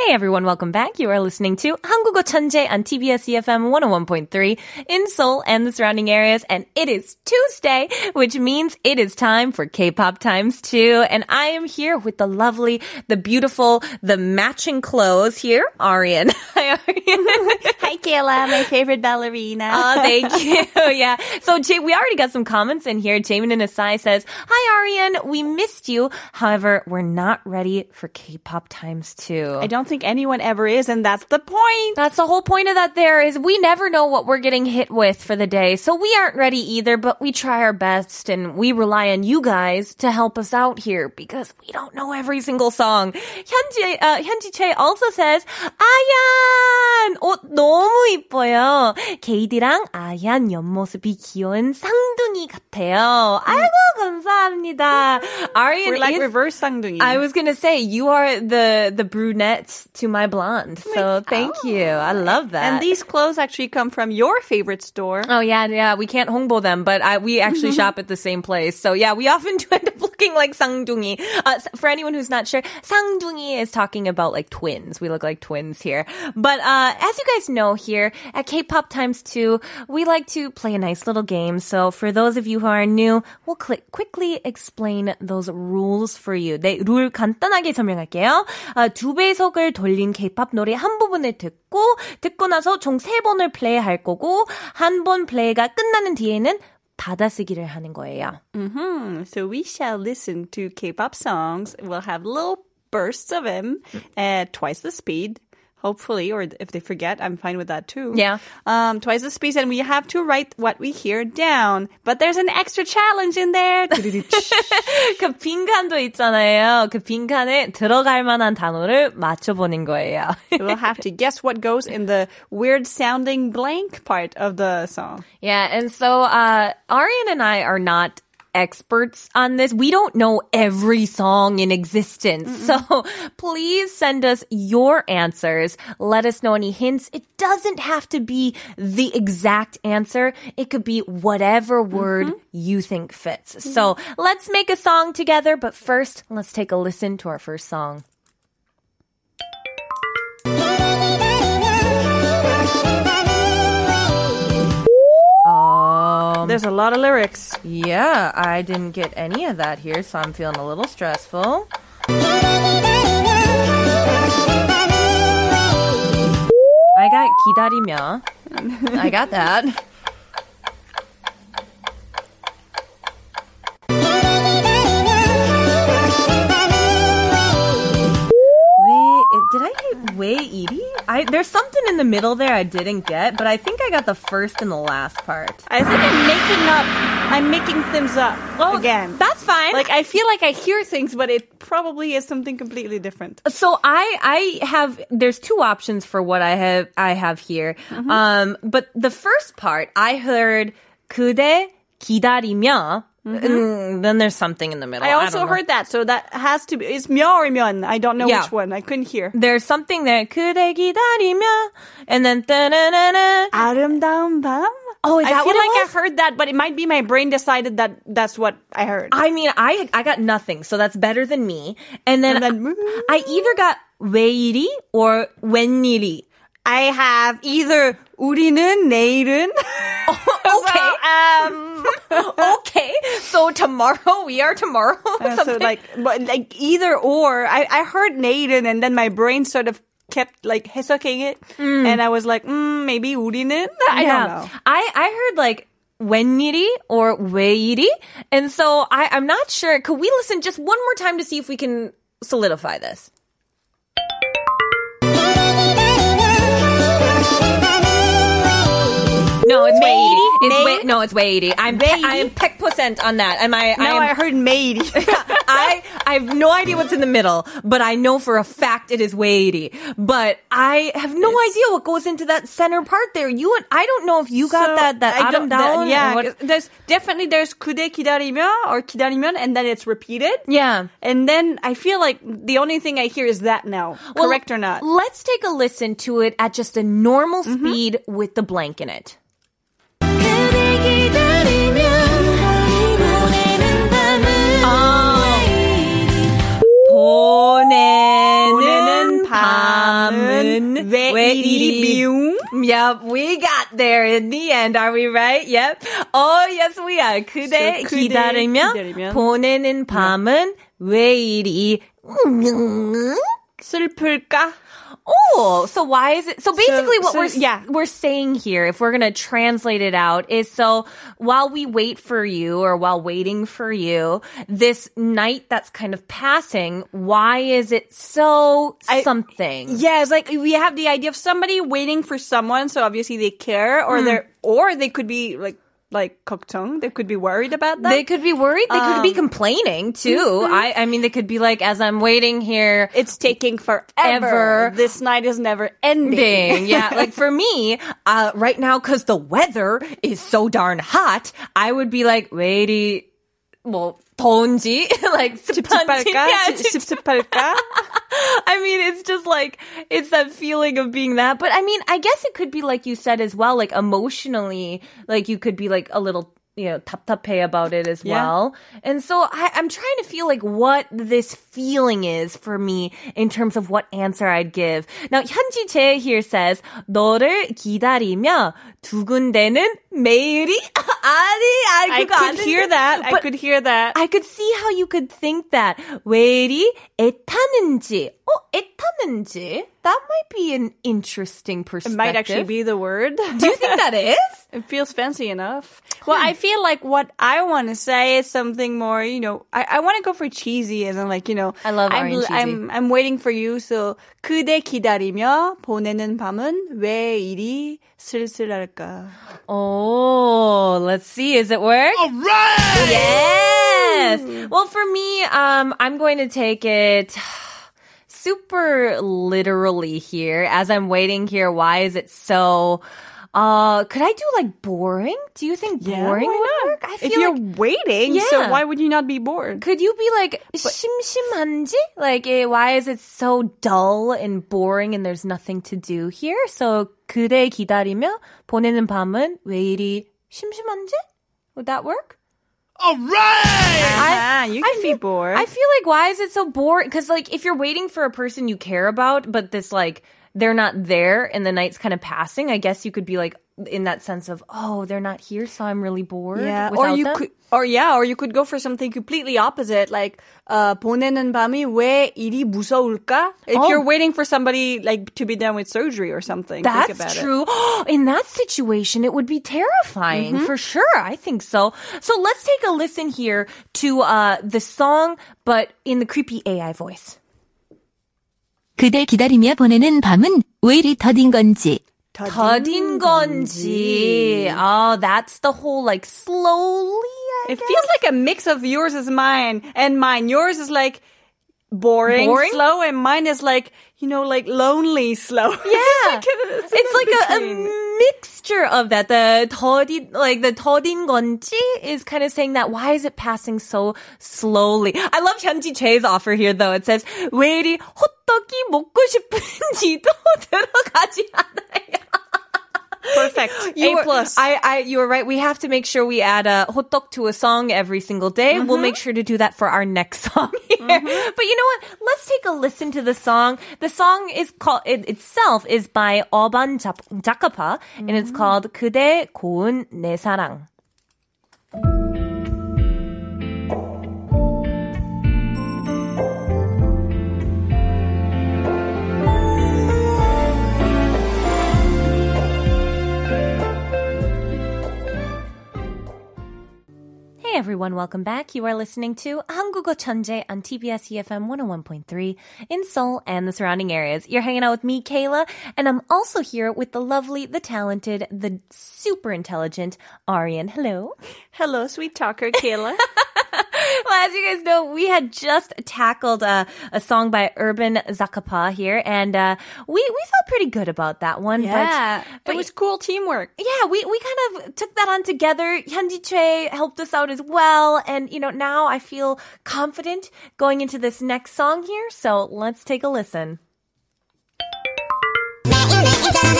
Hey everyone, welcome back. You are listening to 한국어 천재 on TBS EFM 101.3 in Seoul and the surrounding areas. And it is Tuesday, which means it is time for K-pop times two. And I am here with the lovely, the beautiful, the matching clothes here, Arian. Hi, Arian. Hi, Kayla, my favorite ballerina. Oh, thank you. Yeah. So Jay, we already got some comments in here. Jamin Asai says, Hi, Arian. We missed you. However, we're not ready for K-pop times two. I don't don't think anyone ever is, and that's the point. That's the whole point of that there is we never know what we're getting hit with for the day. So we aren't ready either, but we try our best and we rely on you guys to help us out here because we don't know every single song. Hyunji uh, Che also says, 아얀! 옷 너무 이뻐요. 게이디랑 아얀 옆모습이 귀여운 쌍둥이 같아요. 아이고, 감사합니다. Arian We're like is, reverse 쌍둥이. I was gonna say, you are the, the brunette to my blonde. So thank you. I oh. love that. and these clothes actually come from your favorite store. Oh yeah, yeah. We can't 홍보 them, but I, we actually shop at the same place. So yeah, we often do end up looking like 쌍둥이. Uh, s- for anyone who's not sure, 쌍둥이 is talking about like twins. We look like twins here. But uh, as you guys know here at K-pop times two, we like to play a nice little game. So for those of you who are new, we'll cli- quickly explain those rules for you. 네, 룰 간단하게 설명할게요. 아, 두 배속을 돌린 K-pop 노래 한 부분을 듣고 듣고 나서 총 세 번을 플레이할 거고 한 번 플레이가 끝나는 뒤에는 받아쓰기를 하는 거예요. Hmm, So we shall listen to K-pop songs. We'll have little bursts of them at twice the speed. Hopefully, or if they forget, I'm fine with that too. Yeah. Um, twice the speed, and we have to write what we hear down. But there's an extra challenge in there. 그 빈칸도 있잖아요. 그 빈칸에 들어갈 만한 단어를 맞춰보는 거예요. we'll have to guess what goes in the weird sounding blank part of the song. Yeah, and so uh Arian and I are not experts on this. We don't know every song in existence. So please send us your answers. Let us know any hints. It doesn't have to be the exact answer. It could be whatever mm-hmm. word you think fits. Mm-hmm. So let's make a song together, but first, let's take a listen to our first song. There's a lot of lyrics. Yeah, I didn't get any of that here, so I'm feeling a little stressful. I got 기다리며. I got that. Wait, did I get way Edie? I there's something in the middle there I didn't get, but I think I got the first and the last part. I think I'm making up. I'm making things up again. That's fine. like I feel like I hear things, but it probably is something completely different. So I I have there's two options for what I have I have here. Mm-hmm. Um but the first part I heard 그대 기다리며 and then there's something in the middle. Mm-hmm. I also don't know. heard that, so that has to be. It's 며 or 면. I don't know Yeah. which one. I couldn't hear. there's something there 그대 기다리며 and then 따나나나. 아름다운 밤. Oh, is I that feel what it like was? I heard that, but it might be my brain decided that that's what I heard. I mean I I got nothing, so that's better than me. And then, And then- I, I either got 왜 이리 or 웬일이. I have either 우리는 내일은. Okay. um, okay. So tomorrow we are tomorrow. Uh, so Something- like, but like either or. I, I heard Naden and then my brain sort of kept like 해석ing it, and I was like, mm, maybe 우리는. I don't know. I, I heard like 웬일이 or 왜일이. And so I, I'm not sure. Could we listen just one more time to see if we can solidify this? it's Maybe? 왜일이. It's way, no, it's way 80. I'm pe- I am peck percent on that. Am I? No, I, I am, heard maid. I I have no idea what's in the middle, but I know for a fact it is way 80. But I have no idea what goes into that center part there. You and I don't know if you got So, that that I autumn don't- that- down. or yeah, what- 'cause there's definitely there's kude 기다리며 or 기다리면, and then it's repeated. yeah. And then I feel like the only thing I hear is that now. Well, Correct or not? Let's take a listen to it at just a normal Mm-hmm. speed with the blank in it. 왜 이리 Yep, we got there in the end. Are we right? Yep. Oh, yes, we are. 그대 So, 그대 기다리며 기다리면. 보내는 밤은 왜 이리 슬플까? Oh, so why is it? So basically, what so, we're yeah. we're saying here, if we're gonna translate it out, is so while we wait for you, or while waiting for you, this night that's kind of passing, why is it so I- something? Yeah, it's like we have the idea of somebody waiting for someone, so obviously they care, or hmm. they're, or they could be like, like 걱정. They could be worried about that. They could be worried. They could be Um, complaining too. mm-hmm. I, I mean, they could be like, as I'm waiting here, it's taking forever. Ever. This night is never ending. ending. Yeah, like for me, uh, right now, because the weather is so darn hot, I would be like, waiting, 뭐 더운지, like 습한지. 찝찝할까? Yeah, 찝- 찝찝할까? I mean, it's just like it's that feeling of being that. But I mean, I guess it could be like you said as well, like emotionally, like you could be like a little. You know, 답답해 about it as Yeah. well. And so I, I'm trying to feel like what this feeling is for me in terms of what answer I'd give. Now, 현지 제 here says, 너를 기다리며 두근대는 매일이? 아니, 아니, I 그거 could 아닌데. hear that. I But could hear that. I could see how you could think that. 왜 이리 애타는지. 어, 애타는지? That might be an interesting It perspective. might actually be the word. Do you think that is? It feels fancy enough. Well, I feel like what I want to say is something more, you know, I, I want to go for cheesy as in like, you know, I love I'm, orange cheesy. I'm, I'm waiting for you. So, 그대 기다리며 보내는 밤은 왜 이리 쓸쓸할까? Oh, let's see. Is it work? All right. Yes. Well, for me, um, I'm going to take it super literally here as I'm waiting here. Why is it so? Uh, could I do like boring? Do you think boring why would not? work? I feel If you're like waiting, so Yeah. why would you not be bored? Could you be like 심심한지? Like eh, why is it so dull and boring and there's nothing to do here? So 그대 기다리며 보내는 밤은 왜 이리 심심한지? Would that work? Ah, you can be bored. I feel like why is it so boring? Because like if you're waiting for a person you care about, but this like they're not there and the night's kind of passing, I guess you could be like in that sense of oh they're not here, so I'm really bored. Yeah, or without you them. could, or yeah, or you could go for something completely opposite, like uh, 보내는 밤이 왜 이리 무서울까? If Oh. you're waiting for somebody like to be done with surgery or something, think That's about it. true. In that situation, it would be terrifying Mm-hmm. for sure. I think so. So let's take a listen here to uh, the song, but in the creepy AI voice. 그대 기다리며 보내는 밤은 왜 이리 더딘 건지. 더딘 건지. Oh, that's the whole like slowly. I It feels like a mix of yours is mine and mine. Yours is like boring, Boring? slow, and mine is like you know, like lonely, slow. Yeah, it's, it's like a, a between. mixture of that. The 더딘, like the 더딘 건지 is kind of saying that why is it passing so slowly? I love 현지 Che's offer here though. It says 왜 이리 호떡이 먹고 싶은지도 들어가지 않아요. Perfect. You a plus. I, I, you are right. We have to make sure we add a hotteok to a song every single day. Mm-hmm. We'll make sure to do that for our next song here. Mm-hmm. But you know what? Let's take a listen to the song. The song is called it, itself is by Urban Zakapa, mm-hmm. and it's mm-hmm. called 그대 고운 내 사랑. everyone. everyone. Welcome back. You are listening to 한국어 천재 on TBS EFM 101.3 in Seoul and the surrounding areas. You're hanging out with me, Kayla, and I'm also here with the lovely, the talented, the super intelligent Arian. Hello. Hello, sweet talker, Kayla. Well, as you guys know, we had just tackled uh, a song by Urban Zakapa here, and uh, we we felt pretty good about that one. yeah, but, but it was cool teamwork. yeah, we, we kind of took that on together. Hyunji Choi helped us out as well. And, you know, now I feel confident going into this next song here. So let's take a listen. I know this song.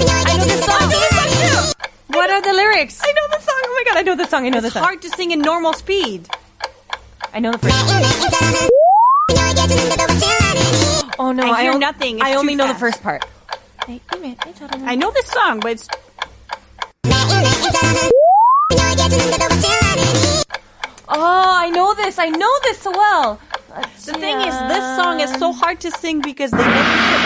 I know this song too. What are the lyrics? I know the song. Oh my God, I know the song. I know the song. It's hard to sing in normal speed. I know the first Oh no, I hear on- nothing. It's I only too know the first part. I know this song, but it's Oh, I know this. I know this so well. the thing is, this song is so hard to sing because they never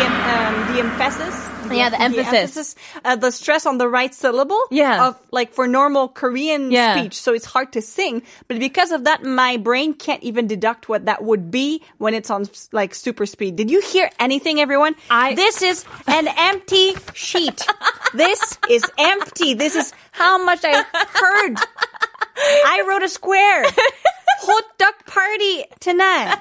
the um, the emphasis. Yeah, the emphasis. uh, the stress on the right syllable. Yeah. of like for normal Korean Yeah. speech, so it's hard to sing. But because of that, my brain can't even deduct what that would be when it's on like super speed. Did you hear anything, everyone? I- this is an empty sheet. this is empty. This is how much I heard. I wrote a square. Hot duck party tonight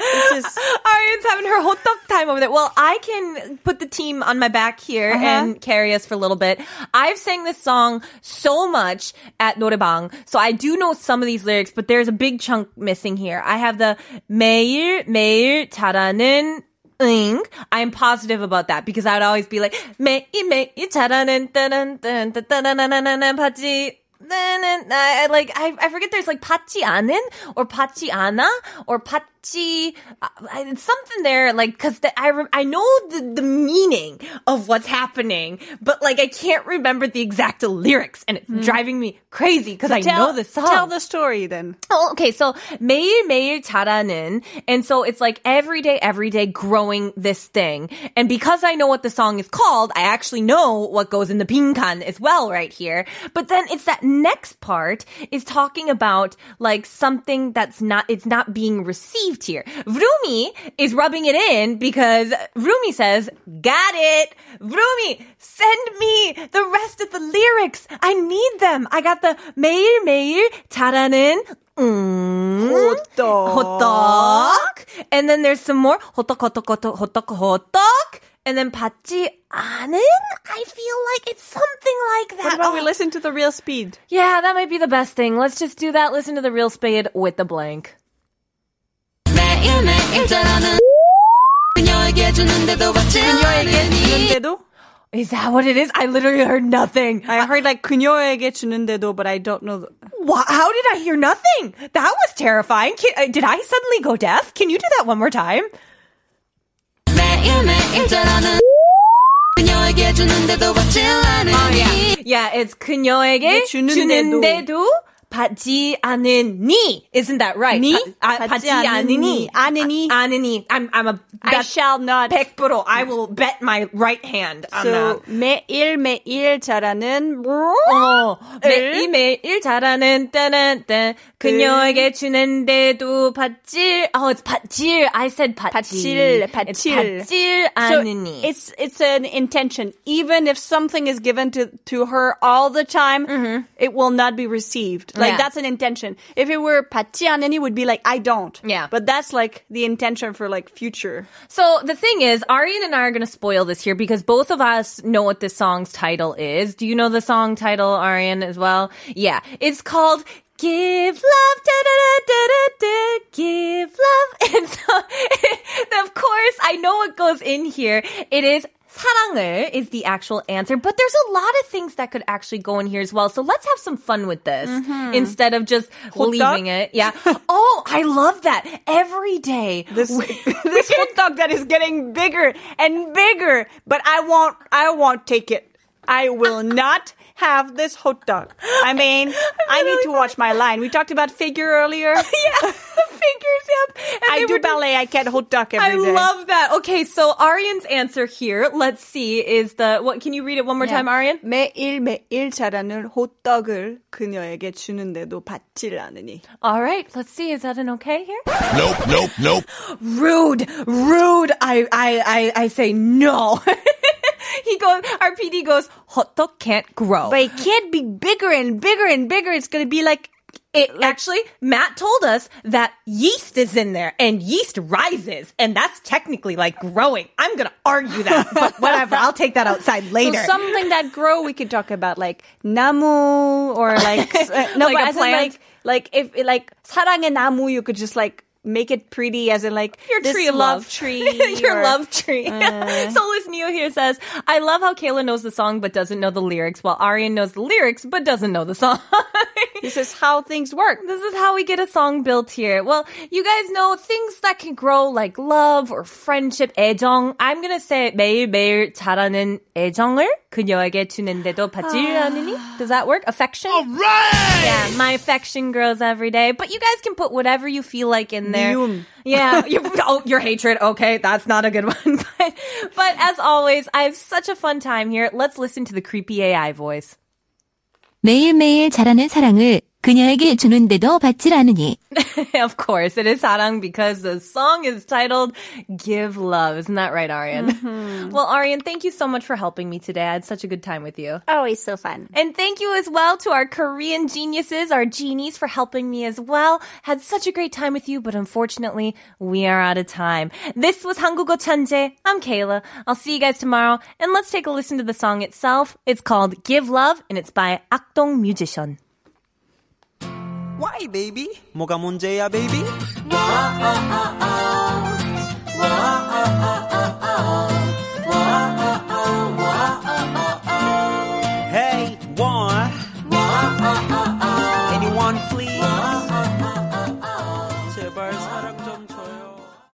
it's just Arian's having her whole tough time over there. Well, I can put the team on my back here uh-huh. and carry us for a little bit. I've sang this song so much at noraebang, so I do know some of these lyrics, but there's a big chunk missing here. I have the 매일 매일 잘하는 I'm positive about that because I would always be like 매일 매일 잘하는 따란 따란 따란 따란 바지 나는 I like I I forget there's like 받지 않은 or 받지 않아 or 받지 uh, it's something there like because the, I re- I know the the meaning of what's happening but like I can't remember the exact lyrics and it's driving me crazy because I know the song. Tell the story then. Oh, okay. So 매일 매일 잘하는, and so it's like every day, every day growing this thing. And because I know what the song is called, I actually know what goes in the 빈칸 as well right here. But then it's that next part is talking about like something that's not, it's not being received here. Vroomi is rubbing it in because Vroomi says, got it. Vroomi, send me the rest of the lyrics. I need them. I got the 매일 매일 잘하는 음, 호떡. 호떡. And then there's some more 호떡 호떡 호떡 호떡 호떡. And then 받지 않은? I feel like it's something like that. What about we Oh, listen to the real speed? Yeah, that might be the best thing. Let's just do that. Listen to the real spade with the blank. 그녀에게 주는데도? Is that what it is? I literally heard nothing. I heard like 그녀에게 주는데도, but I don't know. The, Wha How did I hear nothing? That was terrifying. Can, uh, did I suddenly go deaf? Can you do that one more time? 그녀에게 주는데도 받질 않으니. Yeah, it's 그녀에게 주는데도 받지 않으니. Isn't that right? 니? 바- 아, 받지 않으니. 않으니. 않으니. I'm, I'm a, I that's shall not. 100%. I will bet my right hand on So that. 매일 매일 잘하는 어, 매일 매일 잘하는 따란따 그녀에게 주는데도 받질 oh it's 받질 I said 받질 받질, 받질. It's 받질 So 않으니 it's it's an intention. Even if something is given to to her all the time, it will not be received. Like Yeah. that's an intention. If it were 받지 않으니, would be like I don't. Yeah. But that's like the intention for like future. So the thing is, Arian and I are going to spoil this here because both of us know what this song's title is. Do you know the song title, Arian, as well? Yeah. It's called Give Love, da da da da da da, give love. And so, of course, I know what goes in here. It is 사랑을 is the actual answer, but there's a lot of things that could actually go in here as well. So let's have some fun with this instead of just leaving it. Yeah. Oh, I love that. Every day. This this hot dog that is getting bigger and bigger, but I won't I won't take it. I will not have this hot dog. I mean, I need to watch my line. We talked about figure earlier. yeah, the figures. Yep. And I they do were- ballet. I can't hot dog every I day. love that. Okay, so Aryan's answer here, let's see, is the what? Can you read it one more time, Aryan? 매일 매일 자라는 호떡을 그녀에게 주는데도 받질 않으니. All right, let's see. Is that an okay here? Nope, nope, nope. Rude, rude. I, I, I, I say no. he goes. Our PD goes. Hotdog can't grow. But it can't be bigger and bigger and bigger. It's gonna be like It, actually, Matt told us that yeast is in there and yeast rises, and that's technically like growing. I'm gonna argue that, but whatever. I'll take that outside later. So something that grow, we could talk about like namu or like uh, no, Like but a as in plant? like like if like 사랑의 namu, you could just like make it pretty, as in like your this tree of love, love tree, your or- love tree. Uh, Soulless Neo here says, "I love how Kayla knows the song but doesn't know the lyrics, while Arian knows the lyrics but doesn't know the song." This is how things work. This is how we get a song built here. Well, you guys know things that can grow like love or friendship, 애정. I'm gonna say 매일매일 자라는 애정을 그녀에게 주는데도 받질 않으니? Does that work? Affection? Right! Yeah, my affection grows every day. But you guys can put whatever you feel like in there. 미움. Yeah, your, oh, your hatred. Okay, that's not a good one. But, but as always, I have such a fun time here. Let's listen to the creepy AI voice. 매일매일 자라는 사랑을 그녀에게 주는데도 받질 않으니. of course, it is sarang because the song is titled "Give Love." Isn't that right, Aryan? Well, Aryan, thank you so much for helping me today. I had such a good time with you. Always so fun. And thank you as well to our Korean geniuses, our genies, for helping me as well. Had such a great time with you, but unfortunately, we are out of time. This was 한국어 천재. I'm Kayla. I'll see you guys tomorrow, and let's take a listen to the song itself. It's called "Give Love," and it's by 악동 Musician. Why, baby? 뭐가 문제야, baby? oh,